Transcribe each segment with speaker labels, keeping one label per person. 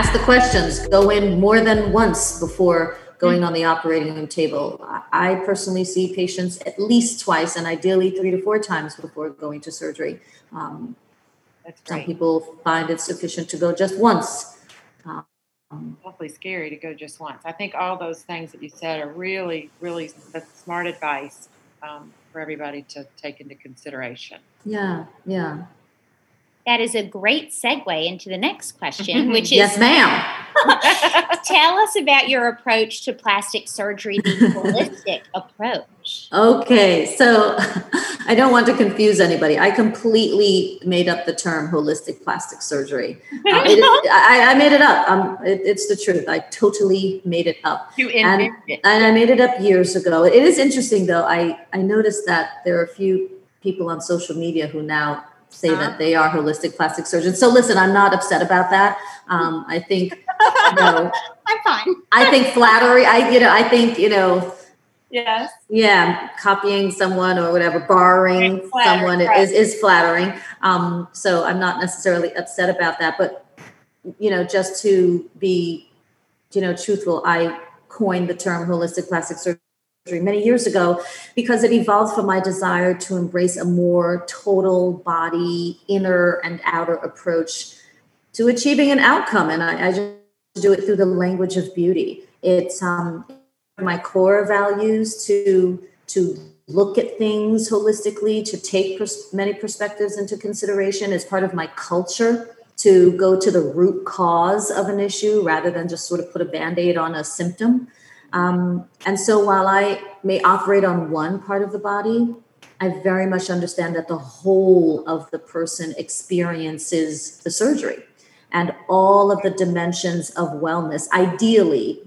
Speaker 1: Ask the questions, go in more than once before going on the operating room table. I personally see patients at least twice and ideally three to four times before going to surgery. Um, some people find it sufficient to go just once.
Speaker 2: Um, awfully scary to go just once. I think all those things that you said are really, really smart advice um, for everybody to take into consideration.
Speaker 1: Yeah, yeah
Speaker 3: that is a great segue into the next question, which is
Speaker 1: Yes, ma'am.
Speaker 3: tell us about your approach to plastic surgery, the holistic approach.
Speaker 1: Okay, so I don't want to confuse anybody. I completely made up the term holistic plastic surgery. Um, I, I, made it up. Um, it, it's the truth. I totally made it up.
Speaker 2: You and,
Speaker 1: it. and I made it up years ago. It is interesting, though. I, I noticed that there are a few people on social media who now say that they are holistic plastic surgeons. So listen, I'm not upset about that. Um, I think, you know,
Speaker 3: I'm fine.
Speaker 1: I think flattery. I, you know, I think, you know,
Speaker 2: yes,
Speaker 1: yeah, copying someone or whatever, borrowing someone right. is is flattering. Um, so I'm not necessarily upset about that, but you know, just to be, you know, truthful, I coined the term holistic plastic surgery many years ago because it evolved from my desire to embrace a more total body, inner and outer approach to achieving an outcome. And I, I just do it through the language of beauty. It's um, my core values to to look at things holistically, to take pers- many perspectives into consideration as part of my culture to go to the root cause of an issue rather than just sort of put a band aid on a symptom. Um, and so while I may operate on one part of the body, I very much understand that the whole of the person experiences the surgery and all of the dimensions of wellness. Ideally,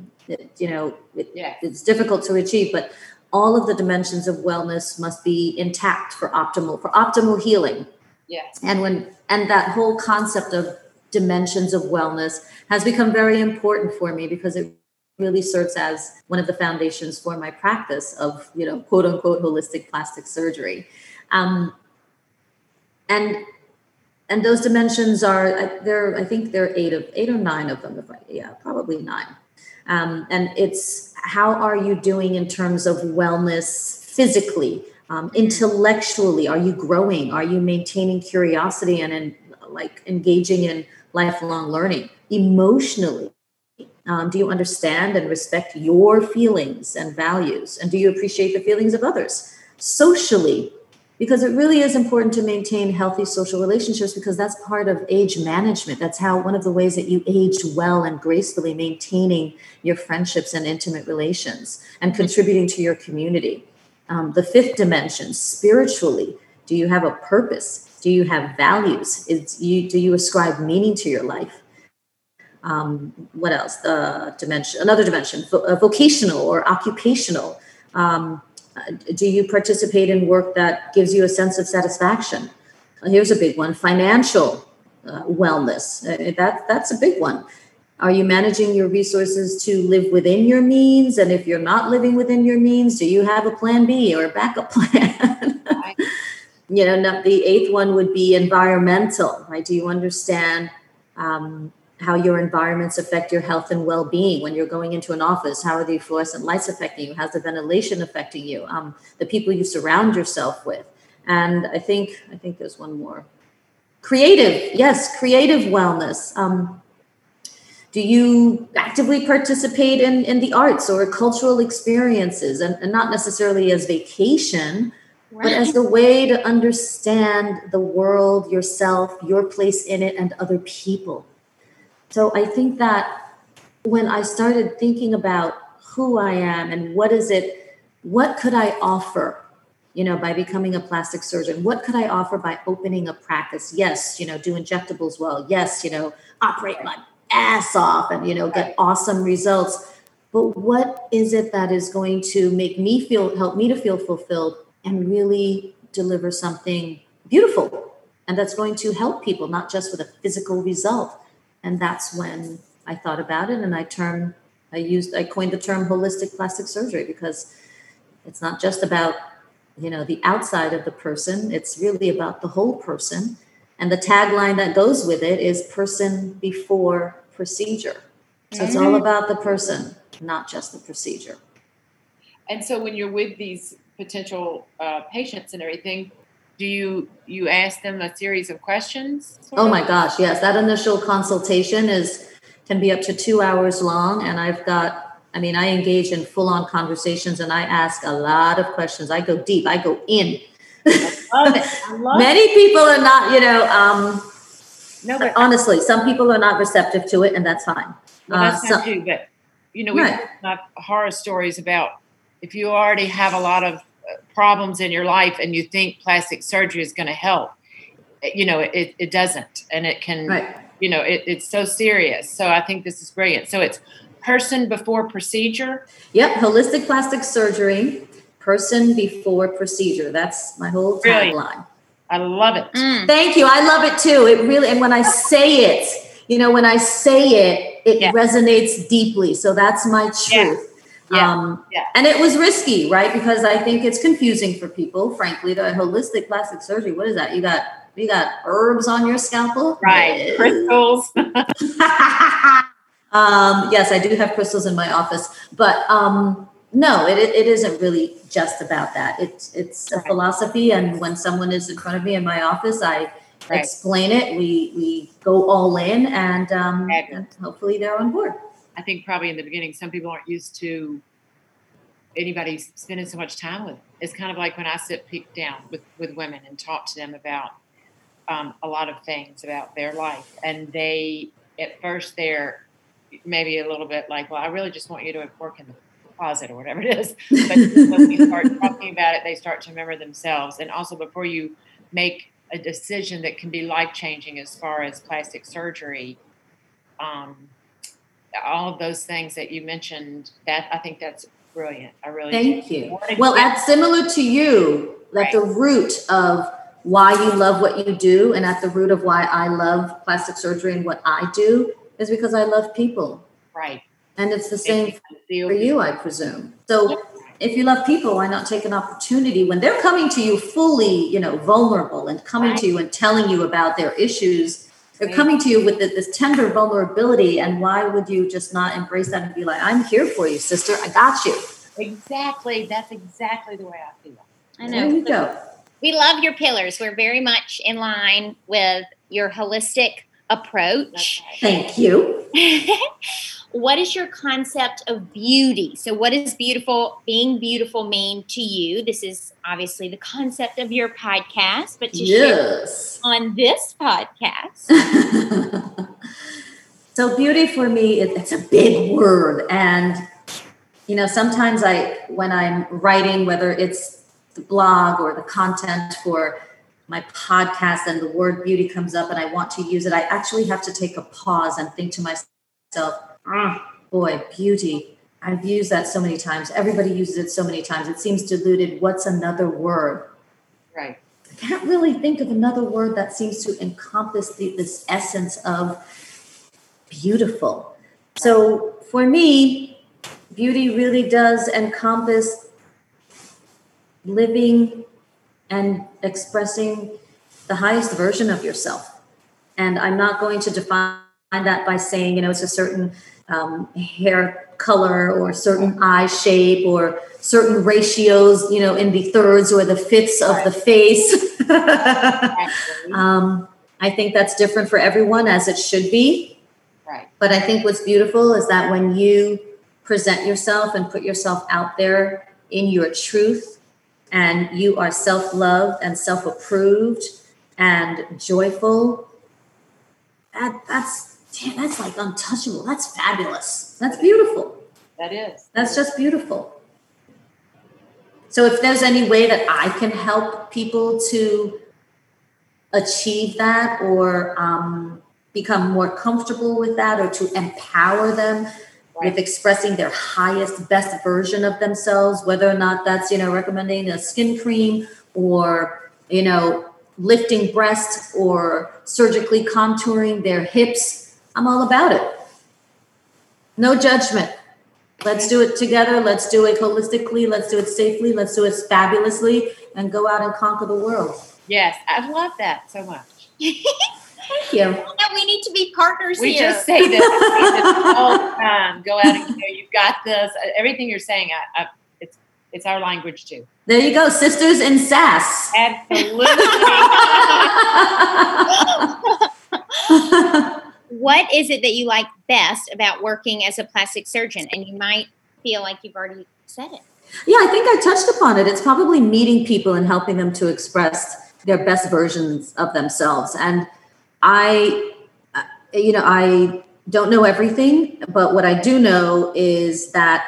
Speaker 1: you know, it,
Speaker 2: yes.
Speaker 1: it's difficult to achieve, but all of the dimensions of wellness must be intact for optimal for optimal healing.
Speaker 2: Yes.
Speaker 1: And when and that whole concept of dimensions of wellness has become very important for me because it really serves as one of the foundations for my practice of you know quote unquote holistic plastic surgery. Um, and and those dimensions are there i think there are eight of eight or nine of them if I, yeah probably nine. Um, and it's how are you doing in terms of wellness physically? Um, intellectually are you growing? Are you maintaining curiosity and in, like engaging in lifelong learning? Emotionally um, do you understand and respect your feelings and values? And do you appreciate the feelings of others? Socially, because it really is important to maintain healthy social relationships because that's part of age management. That's how one of the ways that you aged well and gracefully, maintaining your friendships and intimate relations and contributing to your community. Um, the fifth dimension, spiritually, do you have a purpose? Do you have values? Is you, do you ascribe meaning to your life? Um, what else? Dimension, another dimension, vo- vocational or occupational. Um, do you participate in work that gives you a sense of satisfaction? Here's a big one: financial uh, wellness. Uh, that that's a big one. Are you managing your resources to live within your means? And if you're not living within your means, do you have a plan B or a backup plan? you know, the eighth one would be environmental, right? Do you understand um, how your environments affect your health and well-being when you're going into an office how are the fluorescent lights affecting you how's the ventilation affecting you um, the people you surround yourself with And I think I think there's one more. Creative, yes, creative wellness. Um, do you actively participate in, in the arts or cultural experiences and, and not necessarily as vacation right. but as a way to understand the world yourself your place in it and other people so i think that when i started thinking about who i am and what is it what could i offer you know by becoming a plastic surgeon? What could i offer by opening a practice? Yes you know do injectables well. Yes you know operate my ass off and you know get awesome results. But what is it that is going to make me feel help me to feel fulfilled and really deliver something beautiful and that's going to help people not just with a physical result and that's when i thought about it and i turned i used i coined the term holistic plastic surgery because it's not just about you know the outside of the person it's really about the whole person and the tagline that goes with it is person before procedure. So it's all mm-hmm. about the person, not just the procedure.
Speaker 2: And so when you're with these potential uh, patients and everything, do you you ask them a series of questions?
Speaker 1: Oh my gosh, yes. That initial consultation is can be up to two hours long, and I've got. I mean, I engage in full on conversations, and I ask a lot of questions. I go deep. I go in. I love it. I love Many it. people are not, you know. Um, no, but honestly, some people are not receptive to it, and that's fine.
Speaker 2: Well, that's uh, not true. But you know, we right. have horror stories about if you already have a lot of problems in your life and you think plastic surgery is going to help, you know, it, it doesn't, and it can, right. you know, it, it's so serious. So I think this is brilliant. So it's person before procedure.
Speaker 1: Yep, holistic plastic surgery, person before procedure. That's my whole tagline.
Speaker 2: I love it.
Speaker 1: Mm. Thank you. I love it too. It really, and when I say it, you know, when I say it, it yeah. resonates deeply. So that's my truth. Yeah. Yeah. Um, yeah. And it was risky, right? Because I think it's confusing for people, frankly, the holistic plastic surgery. What is that? You got you got herbs on your scalpel?
Speaker 2: Right. Crystals. um,
Speaker 1: yes, I do have crystals in my office, but um, no, it, it isn't really just about that. It's it's a philosophy, and when someone is in front of me in my office, I right. explain it. We we go all in, and, um, and hopefully they're on board.
Speaker 2: I think probably in the beginning, some people aren't used to anybody spending so much time with. It's kind of like when I sit down with with women and talk to them about um, a lot of things about their life, and they at first they're maybe a little bit like, well, I really just want you to work in the closet or whatever it is. But when you start talking about it, they start to remember themselves. And also, before you make a decision that can be life changing as far as plastic surgery, um, all of those things that you mentioned, that I think that's brilliant. I really
Speaker 1: thank do. you. Well, that's similar to you, like right. the root of why you love what you do, and at the root of why I love plastic surgery and what I do is because I love people.
Speaker 2: Right.
Speaker 1: And it's the same for you, I presume. So if you love people, why not take an opportunity when they're coming to you fully, you know, vulnerable and coming right. to you and telling you about their issues? They're coming to you with this tender vulnerability. And why would you just not embrace that and be like, I'm here for you, sister. I got you.
Speaker 2: Exactly. That's exactly the way I feel.
Speaker 3: I know.
Speaker 1: There you go.
Speaker 3: We love your pillars. We're very much in line with your holistic approach.
Speaker 1: Thank you.
Speaker 3: what is your concept of beauty? So, what does beautiful, being beautiful, mean to you? This is obviously the concept of your podcast, but to yes. share on this podcast.
Speaker 1: so, beauty for me, it's a big word, and you know, sometimes I, when I'm writing, whether it's the blog or the content for my podcast, and the word beauty comes up, and I want to use it, I actually have to take a pause and think to myself ah, boy, beauty. I've used that so many times. Everybody uses it so many times. It seems diluted. What's another word?
Speaker 2: Right.
Speaker 1: I can't really think of another word that seems to encompass the, this essence of beautiful. So for me, beauty really does encompass living and expressing the highest version of yourself. And I'm not going to define that by saying, you know, it's a certain um, hair color or certain eye shape or certain ratios, you know, in the thirds or the fifths of the face. um, I think that's different for everyone, as it should be.
Speaker 2: Right.
Speaker 1: But I think what's beautiful is that when you present yourself and put yourself out there in your truth, and you are self loved and self approved and joyful, that, that's that's like untouchable. That's fabulous. That's beautiful.
Speaker 2: That is.
Speaker 1: That's just beautiful. So, if there's any way that I can help people to achieve that or um, become more comfortable with that or to empower them right. with expressing their highest, best version of themselves, whether or not that's, you know, recommending a skin cream or, you know, lifting breasts or surgically contouring their hips, I'm all about it. No judgment. Let's do it together. Let's do it holistically. Let's do it safely. Let's do it fabulously and go out and conquer the world.
Speaker 2: Yes, I love that so much.
Speaker 1: Thank you.
Speaker 3: Well, we need to be partners
Speaker 2: we
Speaker 3: here.
Speaker 2: just say this, all the time. Go out and you know, you've got this. Everything you're saying, I, I, it's it's our language too.
Speaker 1: There you go, sisters in sass.
Speaker 2: Absolutely.
Speaker 3: what is it that you like best about working as a plastic surgeon? And you might feel like you've already said it.
Speaker 1: Yeah, I think I touched upon it. It's probably meeting people and helping them to express their best versions of themselves. And I, uh, you know, I don't know everything, but what I do know is that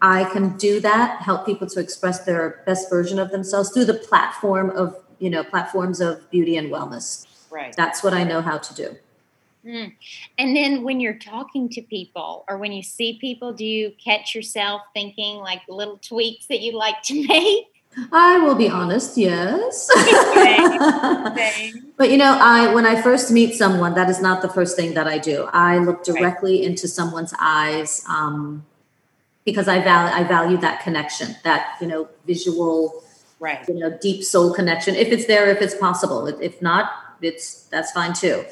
Speaker 1: I can do that, help people to express their best version of themselves through the platform of, you know, platforms of beauty and wellness.
Speaker 2: Right.
Speaker 1: That's what I know how to do.
Speaker 3: Mm. And then when you're talking to people or when you see people, do you catch yourself thinking like little tweaks that you like to make?
Speaker 1: I will be honest, yes. but you know, I when I first meet someone, that is not the first thing that I do. I look directly right. into someone's eyes um, because I value I value that connection, that you know, visual,
Speaker 2: right?
Speaker 1: You know, deep soul connection. If it's there, if it's possible. If not, it's that's fine too.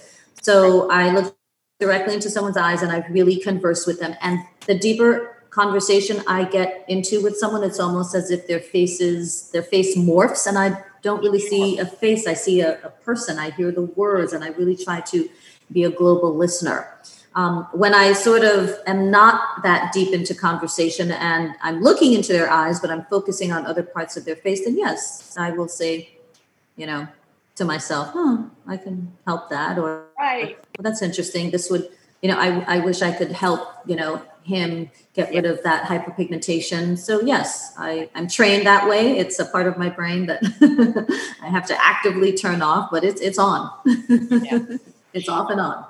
Speaker 1: So I look directly into someone's eyes and I really converse with them. And the deeper conversation I get into with someone, it's almost as if their faces, their face morphs and I don't really see a face. I see a, a person. I hear the words and I really try to be a global listener. Um, when I sort of am not that deep into conversation and I'm looking into their eyes, but I'm focusing on other parts of their face, then yes, I will say, you know, to myself, huh, I can help that. Or,
Speaker 2: right.
Speaker 1: well, that's interesting. This would, you know, I, I wish I could help, you know, him get rid of that hyperpigmentation. So yes, I, I'm trained that way. It's a part of my brain that I have to actively turn off, but it's it's on. Yeah. it's off and on.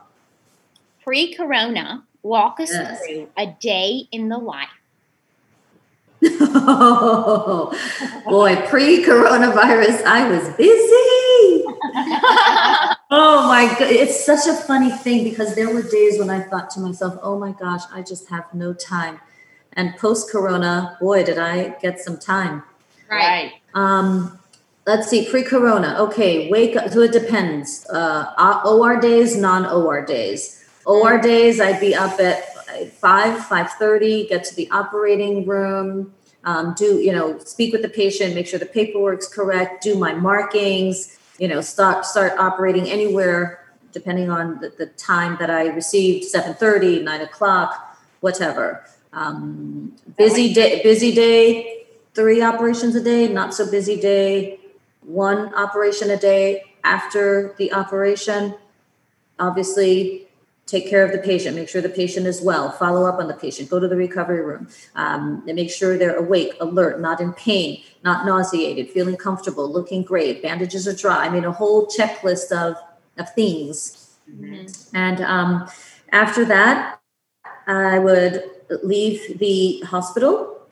Speaker 3: Pre-corona, walk us yes. through a day in the life.
Speaker 1: Oh boy, pre-coronavirus, I was busy. oh my god, it's such a funny thing because there were days when I thought to myself, "Oh my gosh, I just have no time." And post-corona, boy, did I get some time.
Speaker 2: Right.
Speaker 1: Um, let's see, pre-corona. Okay, wake up. So it depends. Uh, OR days, non-OR days. OR days, I'd be up at five, five thirty. Get to the operating room. Um, do you know? Speak with the patient. Make sure the paperwork's correct. Do my markings you know start start operating anywhere depending on the, the time that i received 7.30 9 o'clock whatever um, busy day busy day three operations a day not so busy day one operation a day after the operation obviously take care of the patient, make sure the patient is well, follow up on the patient, go to the recovery room, um, and make sure they're awake, alert, not in pain, not nauseated, feeling comfortable, looking great, bandages are dry. I mean, a whole checklist of, of things. Mm-hmm. And um, after that, I would leave the hospital,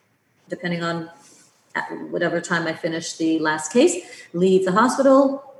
Speaker 1: depending on whatever time I finished the last case, leave the hospital,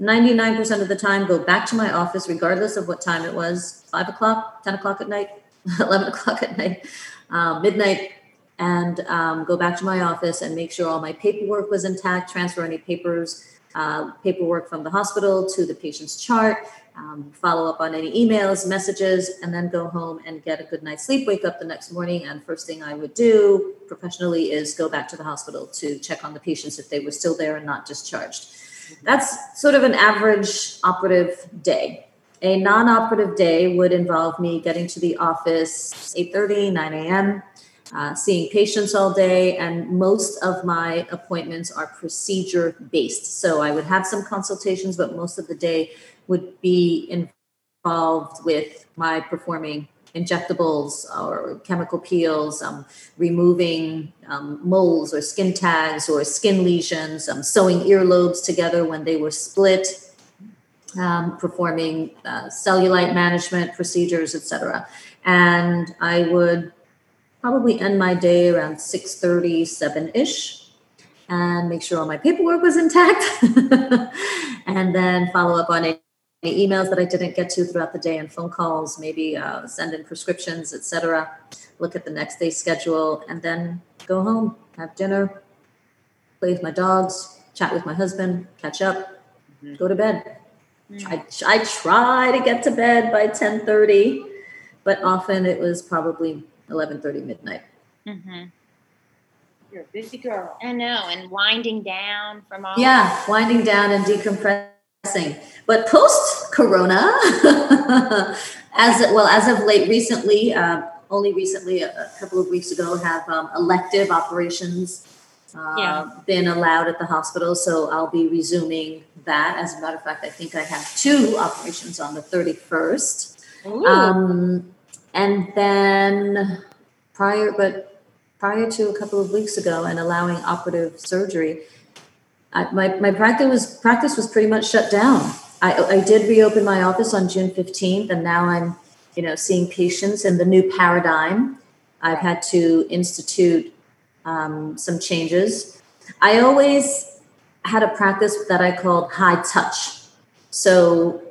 Speaker 1: 99% of the time go back to my office regardless of what time it was 5 o'clock 10 o'clock at night 11 o'clock at night um, midnight and um, go back to my office and make sure all my paperwork was intact transfer any papers uh, paperwork from the hospital to the patient's chart, um, follow up on any emails, messages, and then go home and get a good night's sleep. Wake up the next morning, and first thing I would do professionally is go back to the hospital to check on the patients if they were still there and not discharged. That's sort of an average operative day. A non-operative day would involve me getting to the office 8:30, 9 a.m., uh, seeing patients all day, and most of my appointments are procedure based. So I would have some consultations, but most of the day would be involved with my performing injectables or chemical peels, um, removing um, moles or skin tags or skin lesions, um, sewing earlobes together when they were split, um, performing uh, cellulite management procedures, etc. And I would probably end my day around 6.30, 7-ish and make sure all my paperwork was intact and then follow up on any emails that I didn't get to throughout the day and phone calls, maybe uh, send in prescriptions, etc. Look at the next day's schedule and then go home, have dinner, play with my dogs, chat with my husband, catch up, mm-hmm. go to bed. Mm-hmm. I, I try to get to bed by 10.30, but often it was probably 11:30 midnight.
Speaker 3: Mm-hmm. You're a busy girl. I know, and winding down from all.
Speaker 1: Yeah, winding down and decompressing. But post Corona, as well as of late, recently, uh, only recently, a, a, couple of weeks ago, have um, elective operations uh, yeah. been allowed at the hospital. So I'll be resuming that. As a matter of fact, I think I have two operations on the 31st. Um, and then prior, but prior to a couple of weeks ago and allowing operative surgery, My, my practice was practice was pretty much shut down. I, I did reopen my office on June 15th, and now I'm, you know, seeing patients in the new paradigm. I've had to institute um, some changes. I always had a practice that I called high touch. So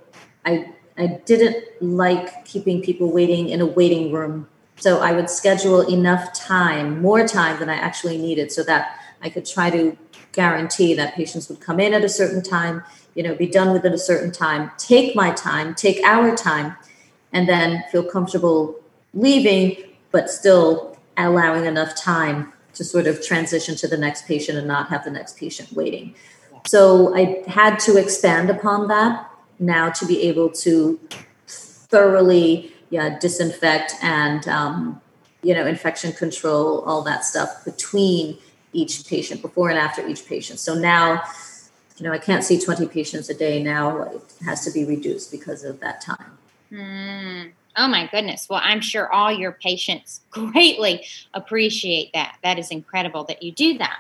Speaker 1: I I didn't like keeping people waiting in a waiting room. So I would schedule enough time, more time than I actually needed, so that I could try to guarantee that patients would come in at a certain time, you know, be done within a certain time, take my time, take our time, and then feel comfortable leaving, but still allowing enough time to sort of transition to the next patient and not have the next patient waiting. So I had to expand upon that now to be able to thoroughly yeah, disinfect and um, you know infection control all that stuff between each patient before and after each patient. So now you know i can't see 20 patients a day now. It has to be reduced because of that time.
Speaker 3: Mm. oh my goodness. Well i'm sure all your patients greatly appreciate that. That is incredible that you do that.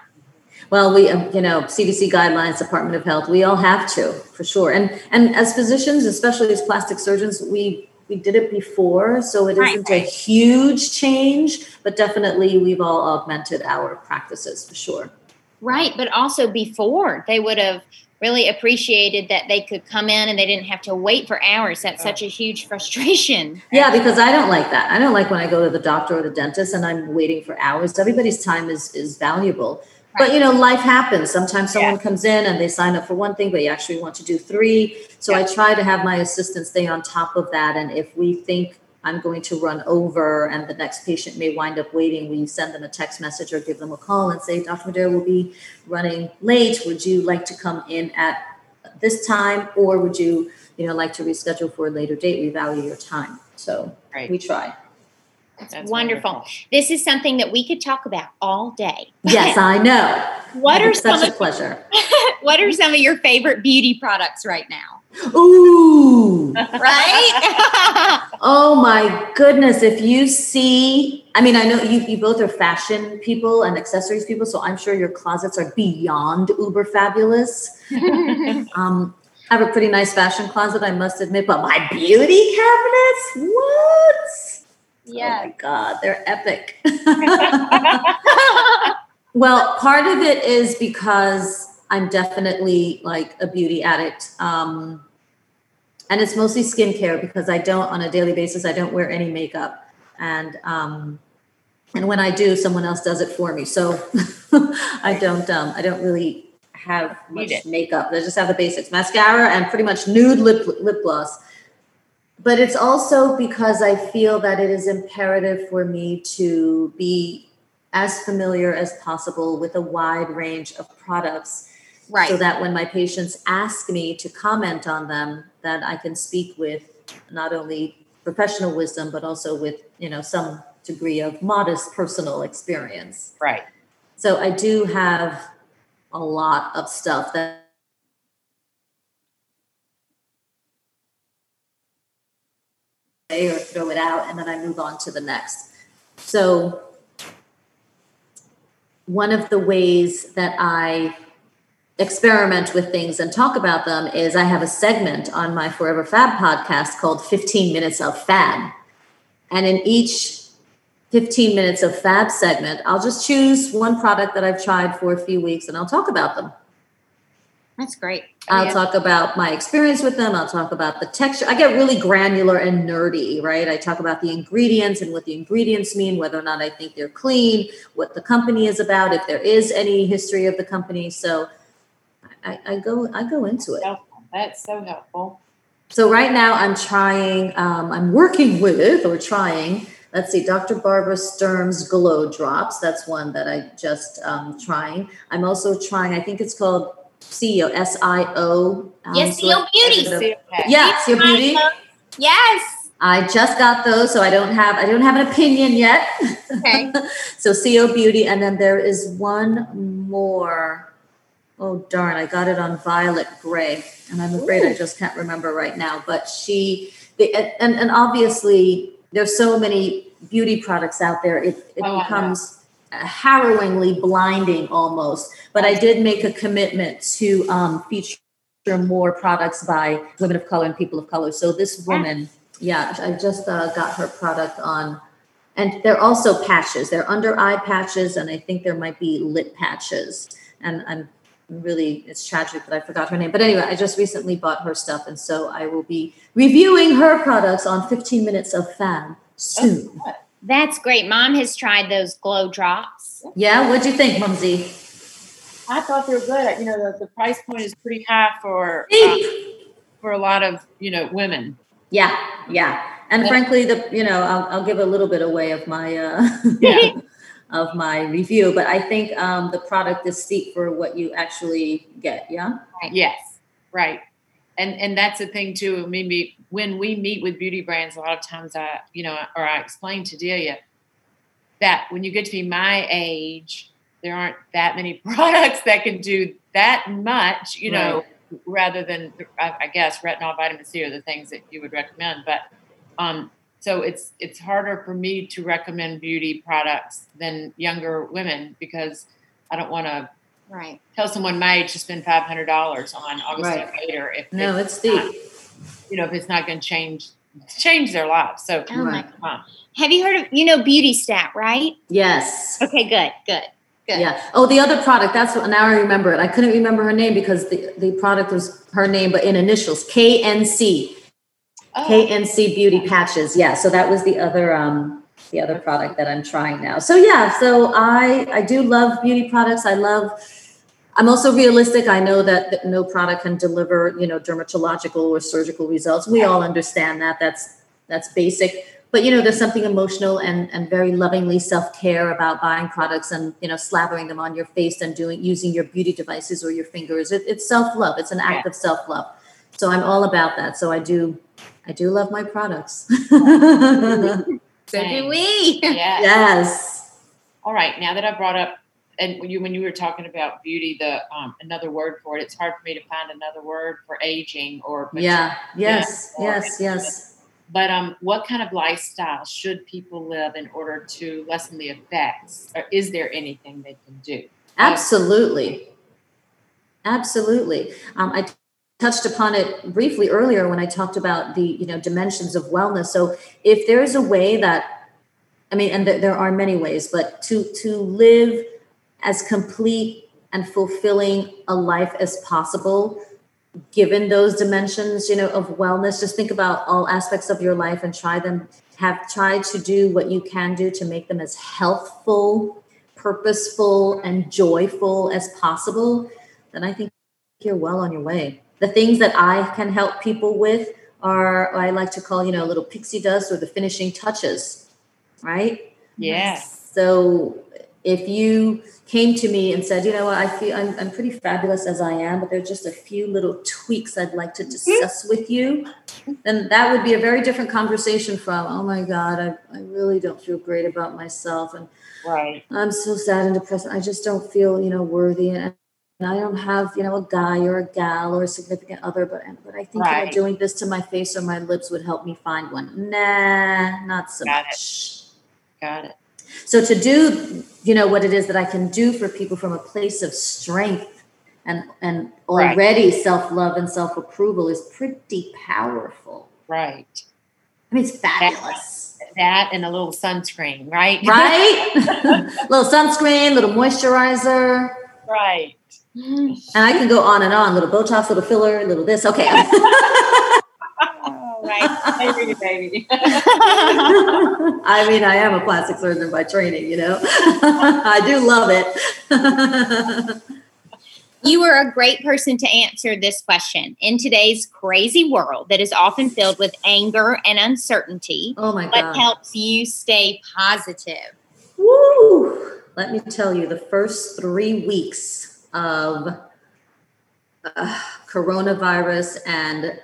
Speaker 1: Well, we, um, you know, CDC guidelines, Department of Health, we all have to for sure. And and as physicians, especially as plastic surgeons, we we did it before, so it isn't a huge change, but definitely we've all augmented our practices for sure.
Speaker 3: Right, but also before they would have really appreciated that they could come in and they didn't have to wait for hours. That's such a huge frustration.
Speaker 1: Yeah, because I don't like that. I don't like when I go to the doctor or the dentist and I'm waiting for hours. Everybody's time is is valuable. But you know, life happens. Sometimes someone yeah. comes in and they sign up for one thing, but you actually want to do three. So yeah. I try to have my assistant stay on top of that. And if we think I'm going to run over and the next patient may wind up waiting, we send them a text message or give them a call and say, Dr. Madhere will be running late. Would you like to come in at this time or would you, you know, like to reschedule for a later date? We value your time. So right. we try.
Speaker 3: That's wonderful. wonderful. This is something that we could talk about all day.
Speaker 1: Yes, I know.
Speaker 3: what are some
Speaker 1: such a pleasure?
Speaker 3: what are some of your favorite beauty products right now?
Speaker 1: Ooh.
Speaker 3: right?
Speaker 1: oh my goodness. If you see, I mean, I know you, you both are fashion people and accessories people, so I'm sure your closets are beyond uber fabulous. um, I have a pretty nice fashion closet, I must admit, but my beauty cabinets, what? Yeah. Oh my God, they're epic. well, part of it is because I'm definitely like a beauty addict. Um, and it's mostly skincare because I don't, on a daily basis, I don't wear any makeup. And, um, and when I do, someone else does it for me. So I don't, um, I don't really have much makeup. I just have the basics mascara and pretty much nude lip, lip gloss. But it's also because I feel that it is imperative for me to be as familiar as possible with a wide range of products. Right. So that when my patients ask me to comment on them, that I can speak with not only professional wisdom, but also with, you know, some degree of modest personal experience.
Speaker 2: Right.
Speaker 1: So I do have a lot of stuff that or throw it out and then I move on to the next. So one of the ways that I experiment with things and talk about them is I have a segment on my Forever Fab podcast called 15 Minutes of Fab. And in each 15 minutes of fab segment, I'll just choose one product that I've tried for a few weeks and I'll talk about them.
Speaker 3: That's great.
Speaker 1: I'll yeah. talk about my experience with them. I'll talk about the texture. I get really granular and nerdy, right? I talk about the ingredients and what the ingredients mean, whether or not I think they're clean, what the company is about, if there is any history of the company. So I, I go I go into it.
Speaker 2: That's so helpful.
Speaker 1: So right now I'm trying, um, I'm working with or trying let's see, Dr. Barbara Sturm's Glow Drops. That's one that I just um, trying. I'm also trying. I think it's called SIO S I O.
Speaker 3: Um, yes, SIO Beauty.
Speaker 1: Yeah, SIO Beauty.
Speaker 3: Yes.
Speaker 1: I just got those, so I don't have I don't have an opinion yet. Okay. so SIO Beauty, and then there is one more. Oh darn! I got it on Violet Grey, and I'm afraid Ooh. I just can't remember right now. But she, the, and and obviously there's so many beauty products out there. It, it oh, becomes harrowingly blinding almost. But I did make a commitment to um, feature more products by women of color and people of color. So this woman, yeah, I just uh, got her product on. And they're also patches. They're under eye patches, and I think there might be lip patches. And I'm really it's tragic that I forgot her name. But anyway, I just recently bought her stuff, and so I will be reviewing her products on 15 Minutes of Fab soon. Oh,
Speaker 3: That's great. Mom has tried those glow drops.
Speaker 1: Yeah, what'd you think, Mumsy?
Speaker 2: I thought they were good. You know, the, the price point is pretty high for uh, for a lot of you know women.
Speaker 1: Yeah, yeah. And frankly, the you know, I'll, I'll give a little bit away of my uh, yeah. of my review, but I think um, the product is steep for what you actually get. Yeah.
Speaker 2: Yes. Right. And and that's the thing too. Maybe when we meet with beauty brands, a lot of times I, you know, or I explain to Delia that when you get to be my age, there aren't that many products that can do that much, you know, rather than I guess retinol, vitamin C are the things that you would recommend. But um, so it's it's harder for me to recommend beauty products than younger women because I don't want to
Speaker 3: right
Speaker 2: tell someone my age to spend five hundred dollars on August right. later if
Speaker 1: no it's, the
Speaker 2: you know if it's not going to change change their lives. So
Speaker 3: oh my God. have you heard of you know Beauty Stat right?
Speaker 1: Yes.
Speaker 3: Okay, good, good. Good.
Speaker 1: Yeah. Oh, the other product. That's what now I remember it. I couldn't remember her name because the, the product was her name, but in initials KNC. Oh. KNC Beauty Patches. Yeah, so that was the other um the other product that I'm trying now. So yeah, so I I do love beauty products. I love I'm also realistic. I know that, that no product can deliver, you know, dermatological or surgical results. We all understand that. That's that's basic. But you know, there's something emotional and and very lovingly self-care about buying products and you know slathering them on your face and doing using your beauty devices or your fingers. It, it's self-love. It's an act yeah. of self-love. So I'm all about that. So I do I do love my products. so
Speaker 3: do we.
Speaker 1: Yeah. Yes.
Speaker 2: All right. Now that I brought up, and when you when you were talking about beauty, the um, another word for it, it's hard for me to find another word for aging or
Speaker 1: yeah, yes, or, yes, yes.
Speaker 2: But um, what kind of lifestyle should people live in order to lessen the effects? Or is there anything they can do?
Speaker 1: Absolutely, absolutely. Um, I touched upon it briefly earlier when I talked about the you know dimensions of wellness. So if there is a way that, I mean, and th- there are many ways, but to to live as complete and fulfilling a life as possible given those dimensions you know of wellness just think about all aspects of your life and try them have tried to do what you can do to make them as healthful purposeful and joyful as possible then I think you're well on your way. The things that I can help people with are I like to call, you know, a little pixie dust or the finishing touches, right?
Speaker 2: Yes.
Speaker 1: So if you came to me and said, you know what, I feel I'm, I'm pretty fabulous as I am, but there's just a few little tweaks I'd like to mm-hmm. discuss with you, then that would be a very different conversation from, oh my God, I, I really don't feel great about myself. And
Speaker 2: right.
Speaker 1: I'm so sad and depressed. I just don't feel, you know, worthy. And I don't have, you know, a guy or a gal or a significant other, but but I think right. you know, doing this to my face or my lips would help me find one. Nah, not so
Speaker 2: Got
Speaker 1: much.
Speaker 2: It. Got it.
Speaker 1: So to do, you know, what it is that I can do for people from a place of strength and and already right. self love and self approval is pretty powerful.
Speaker 2: Right.
Speaker 1: I mean, it's fabulous.
Speaker 2: That, that and a little sunscreen, right?
Speaker 1: Right. little sunscreen, little moisturizer.
Speaker 2: Right.
Speaker 1: And I can go on and on, little Botox, little filler, little this. Okay.
Speaker 2: right. baby.
Speaker 1: I mean, I am a plastic surgeon by training, you know. I do love it.
Speaker 3: you are a great person to answer this question. In today's crazy world that is often filled with anger and uncertainty,
Speaker 1: oh my
Speaker 3: God. what helps you stay positive?
Speaker 1: Woo! Let me tell you, the first three weeks of uh, coronavirus and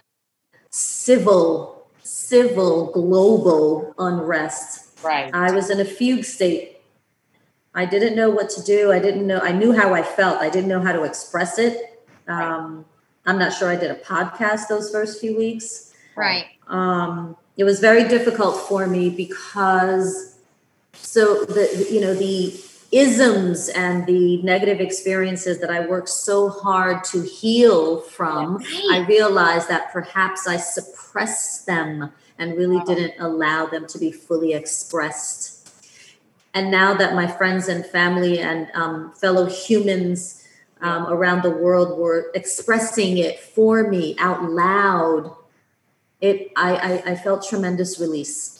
Speaker 1: civil civil global unrest.
Speaker 2: Right.
Speaker 1: I was in a fugue state. I didn't know what to do. I didn't know. I knew how I felt. I didn't know how to express it. Um, I'm not sure I did a podcast those first few weeks.
Speaker 3: Right.
Speaker 1: Um, it was very difficult for me because so the you know the isms and the negative experiences that I worked so hard to heal from, right. I realized that perhaps I suppressed them and really wow. didn't allow them to be fully expressed. And now that my friends and family and um, fellow humans um, around the world were expressing it for me out loud, it I, I, I felt tremendous release.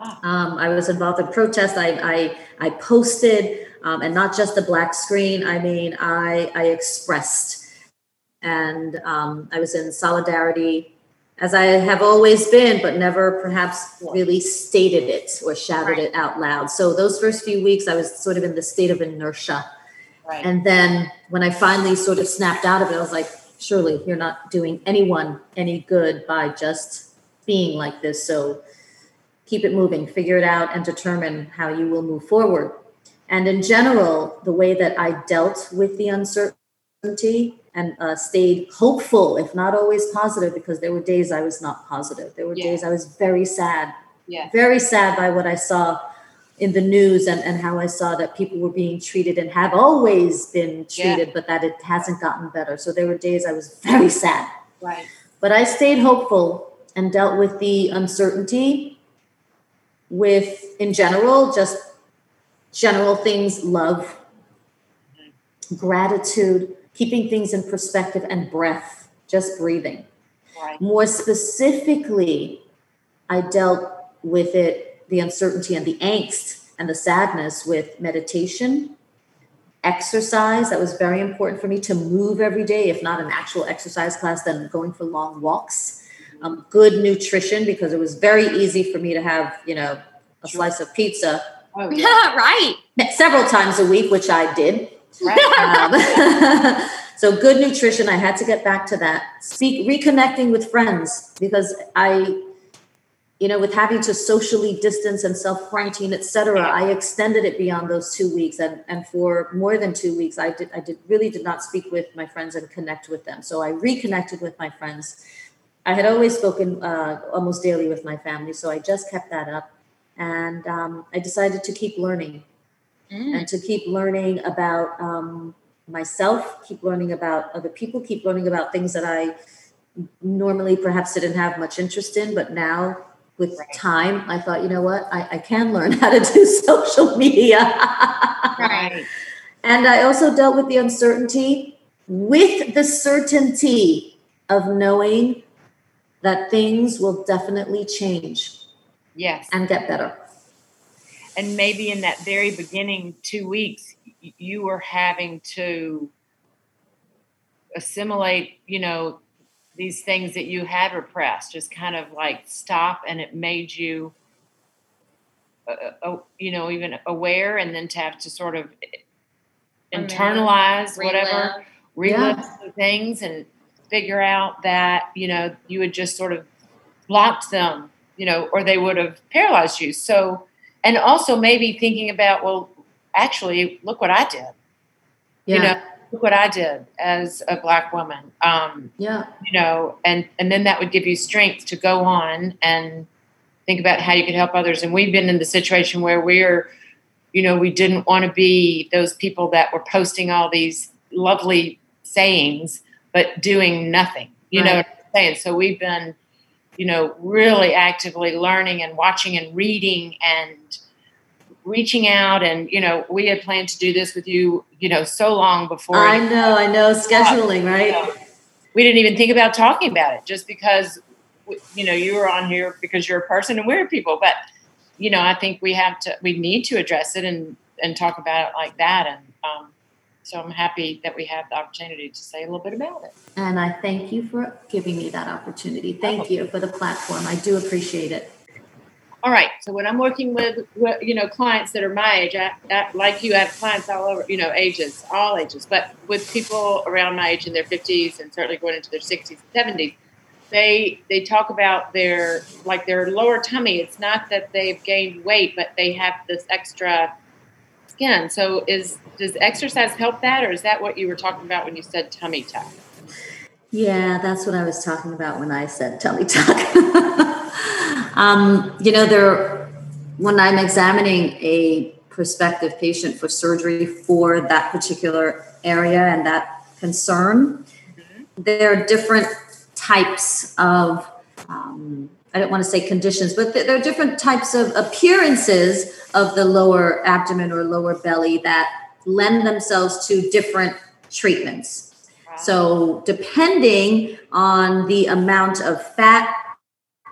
Speaker 1: Um, I was involved in protests. I, I, I posted, um, and not just a black screen. I mean, I, I expressed, and um, I was in solidarity, as I have always been, but never perhaps really stated it or shouted right. it out loud. So those first few weeks, I was sort of in the state of inertia. Right. And then when I finally sort of snapped out of it, I was like, surely you're not doing anyone any good by just being like this. So keep it moving, figure it out, and determine how you will move forward. And in general, the way that I dealt with the uncertainty and uh, stayed hopeful, if not always positive, because there were days I was not positive. There were yeah. days I was very sad,
Speaker 2: yeah.
Speaker 1: very sad by what I saw in the news and, and how I saw that people were being treated and have always been treated, yeah. but that it hasn't gotten better. So there were days I was very sad.
Speaker 2: Right.
Speaker 1: But I stayed hopeful and dealt with the uncertainty with in general just general things love gratitude keeping things in perspective and breath just breathing.
Speaker 2: Right.
Speaker 1: more specifically i dealt with it the uncertainty and the angst and the sadness with meditation exercise. That was very important for me to move every day if not an actual exercise class then going for long walks um, good nutrition because it was very easy for me to have, you know, a slice of pizza.
Speaker 3: Oh, yeah. right.
Speaker 1: Several times a week, which I did. Right. Um, so good nutrition. I had to get back to that. Speak, reconnecting with friends because I, you know, with having to socially distance and self quarantine, etc., I extended it beyond those two weeks, and and for more than two weeks, I did I did really did not speak with my friends and connect with them. So I reconnected with my friends I had always spoken uh, almost daily with my family, so I just kept that up. And um, I decided to keep learning mm. and to keep learning about um, myself, keep learning about other people, keep learning about things that I normally perhaps didn't have much interest in, but now with right. time, I thought, you know what, I, I can learn how to do social media.
Speaker 2: right.
Speaker 1: And I also dealt with the uncertainty with the certainty of knowing that things will definitely change.
Speaker 2: Yes.
Speaker 1: And get better.
Speaker 2: And maybe in that very beginning two weeks, you were having to assimilate, you know, these things that you had repressed, just kind of like stop, and it made you, uh, uh, you know, even aware, and then to have to sort of internalize whatever, relive yeah. things, and figure out that you know you had just sort of blocked them, you know, or they would have paralyzed you. So, and also maybe thinking about, well, actually, look what I did. Yeah. You know, look what I did as a black woman. Um,
Speaker 1: yeah.
Speaker 2: You know, and and then that would give you strength to go on and think about how you could help others. And we've been in the situation where we're, you know, we didn't want to be those people that were posting all these lovely sayings but doing nothing. You right. know what I'm saying? So we've been, you know, really actively learning and watching and reading and reaching out and you know we had planned to do this with you you know so long before
Speaker 1: i know i know scheduling right you know,
Speaker 2: we didn't even think about talking about it just because you know you were on here because you're a person and we're people but you know i think we have to we need to address it and and talk about it like that and um, so i'm happy that we have the opportunity to say a little bit about it
Speaker 1: and i thank you for giving me that opportunity thank oh. you for the platform i do appreciate it
Speaker 2: all right. So when I'm working with, you know, clients that are my age, I, I, like you, I have clients all over, you know, ages, all ages, but with people around my age in their 50s and certainly going into their 60s and 70s, they they talk about their like their lower tummy. It's not that they've gained weight, but they have this extra skin. So is does exercise help that, or is that what you were talking about when you said tummy tuck?
Speaker 1: Yeah, that's what I was talking about when I said tummy tuck. Um, you know, there, when I'm examining a prospective patient for surgery for that particular area and that concern, mm-hmm. there are different types of, um, I don't want to say conditions, but there are different types of appearances of the lower abdomen or lower belly that lend themselves to different treatments. So, depending on the amount of fat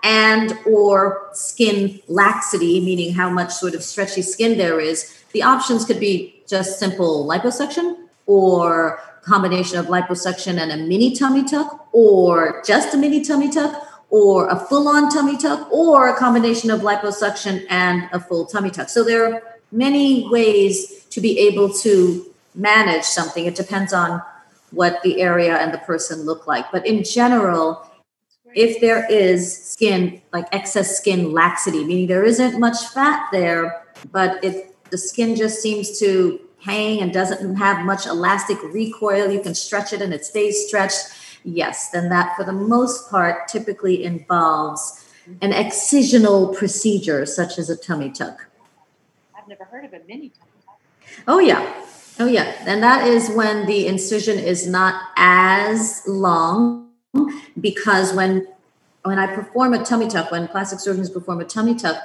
Speaker 1: and or skin laxity meaning how much sort of stretchy skin there is the options could be just simple liposuction or combination of liposuction and a mini tummy tuck or just a mini tummy tuck or a full-on tummy tuck or a combination of liposuction and a full tummy tuck so there are many ways to be able to manage something it depends on what the area and the person look like but in general if there is skin, like excess skin laxity, meaning there isn't much fat there, but it the skin just seems to hang and doesn't have much elastic recoil, you can stretch it and it stays stretched. Yes, then that for the most part typically involves an excisional procedure such as a tummy tuck.
Speaker 2: I've never heard of a mini tummy tuck.
Speaker 1: Oh yeah. Oh yeah. And that is when the incision is not as long because when when I perform a tummy tuck, when plastic surgeons perform a tummy tuck,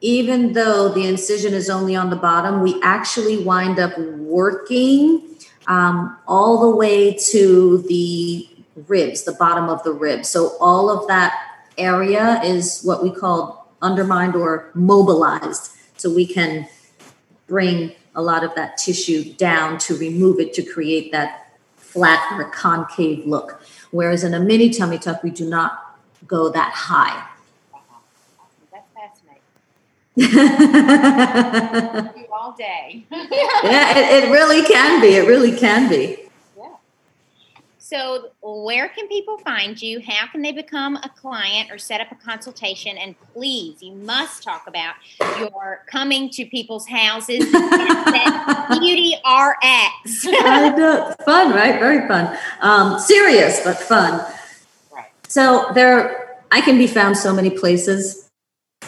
Speaker 1: even though the incision is only on the bottom, we actually wind up working um, all the way to the ribs, the bottom of the ribs. So all of that area is what we call undermined or mobilized. So we can bring a lot of that tissue down to remove it to create that flat or concave look. Whereas in a mini tummy tuck, we do not go that high.
Speaker 2: That's fascinating. all day.
Speaker 1: yeah, it, it really can be. It really can be.
Speaker 3: So, where can people find you? How can they become a client or set up a consultation? And please, you must talk about your coming to people's houses. Beauty RX.
Speaker 1: I know. Fun, right? Very fun. Um, serious, but fun. Right. So, there, I can be found so many places.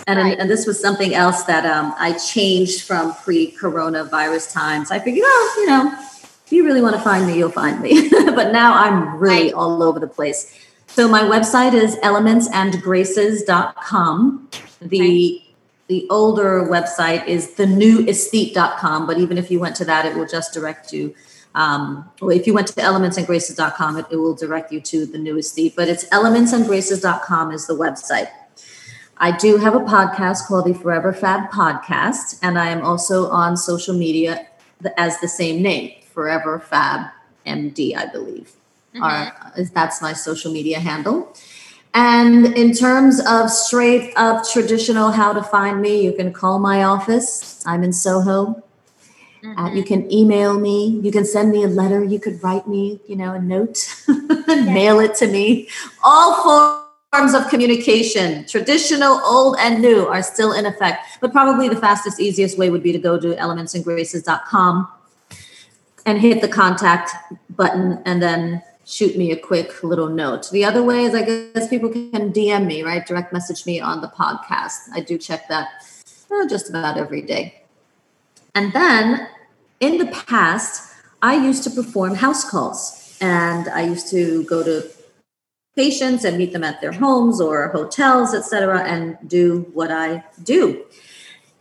Speaker 1: And, right. and this was something else that um, I changed from pre coronavirus times. I figured, oh, you know, if you really want to find me, you'll find me. but now I'm really all over the place. So my website is elementsandgraces.com. The the older website is the newaesthete.com, but even if you went to that, it will just direct you. Um, well, if you went to elementsandgraces.com, it, it will direct you to the new aesthete, but it's elementsandgraces.com is the website. I do have a podcast called the Forever Fab Podcast, and I am also on social media as the same name. Forever Fab MD, I believe. Mm-hmm. Are, that's my social media handle. And in terms of straight up traditional how to find me, you can call my office. I'm in Soho. Mm-hmm. Uh, you can email me. You can send me a letter. You could write me, you know, a note, mail it to me. All forms of communication, traditional, old, and new, are still in effect. But probably the fastest, easiest way would be to go to elementsandgraces.com and hit the contact button and then shoot me a quick little note. The other way is I guess people can DM me, right? Direct message me on the podcast. I do check that well, just about every day. And then in the past, I used to perform house calls and I used to go to patients and meet them at their homes or hotels, etc., and do what I do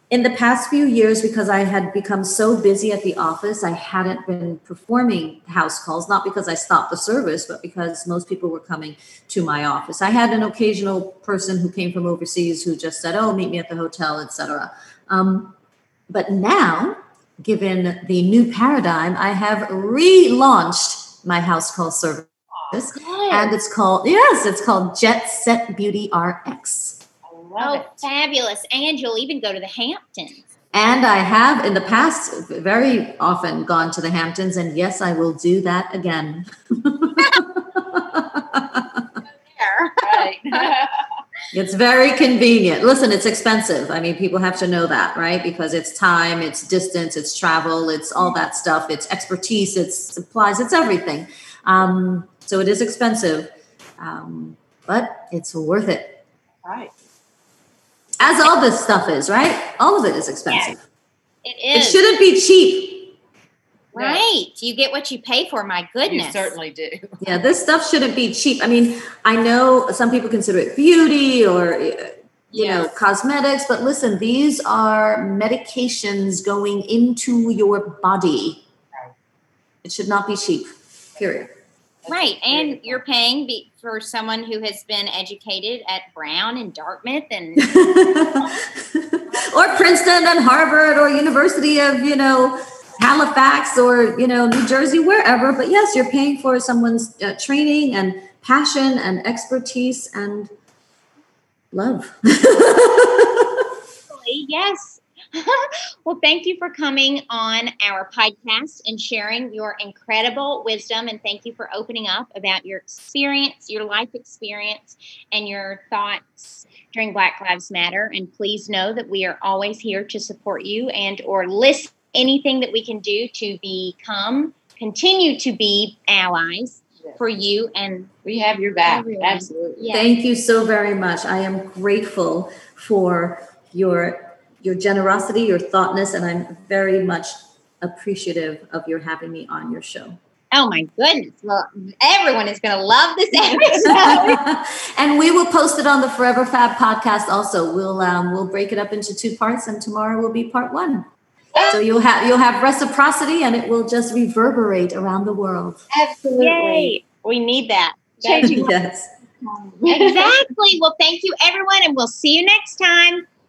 Speaker 1: in the past few years, because I had become so busy at the office, I hadn't been performing house calls, not because I stopped the service, but because most people were coming to my office. I had an occasional person who came from overseas who just said, Oh, meet me at the hotel, etc. Um, but now, given the new paradigm, I have relaunched my house call service. Oh, and it's called, yes, it's called Jet Set Beauty RX
Speaker 3: oh, it. fabulous. And you'll even go to the Hamptons.
Speaker 1: And I have in the past very often gone to the Hamptons, and yes, I will do that again. it's very convenient. Listen, it's expensive. I mean, people have to know that, right? Because it's time, it's distance, it's travel, it's all that stuff, it's expertise, it's supplies, it's everything. Um, so it is expensive, um, but it's worth it.
Speaker 2: Right
Speaker 1: as all this stuff is, right? All of it is expensive.
Speaker 3: It is.
Speaker 1: It shouldn't be cheap.
Speaker 3: Right. You get what you pay for, my goodness.
Speaker 2: You certainly do.
Speaker 1: yeah, this stuff shouldn't be cheap. I mean, I know some people consider it beauty or uh, you yes. know, cosmetics, but listen, these are medications going into your body. It should not be cheap. Period.
Speaker 3: Right. And you're paying be- for someone who has been educated at Brown and Dartmouth and
Speaker 1: or Princeton and Harvard or University of, you know, Halifax or, you know, New Jersey, wherever. But yes, you're paying for someone's uh, training and passion and expertise and love.
Speaker 3: yes. well, thank you for coming on our podcast and sharing your incredible wisdom. And thank you for opening up about your experience, your life experience, and your thoughts during Black Lives Matter. And please know that we are always here to support you and or list anything that we can do to become, continue to be allies for you and
Speaker 2: we have your back everyone. absolutely
Speaker 1: thank you so very much i am grateful for your your generosity, your thoughtness, and I'm very much appreciative of your having me on your show.
Speaker 3: Oh my goodness. Well, everyone is going to love this episode.
Speaker 1: and we will post it on the Forever Fab podcast also. We'll um, we'll break it up into two parts and tomorrow will be part 1. So you'll have you'll have reciprocity and it will just reverberate around the world.
Speaker 3: Absolutely. Yay. We need that.
Speaker 1: yes.
Speaker 3: exactly. Well, thank you everyone and we'll see you next time.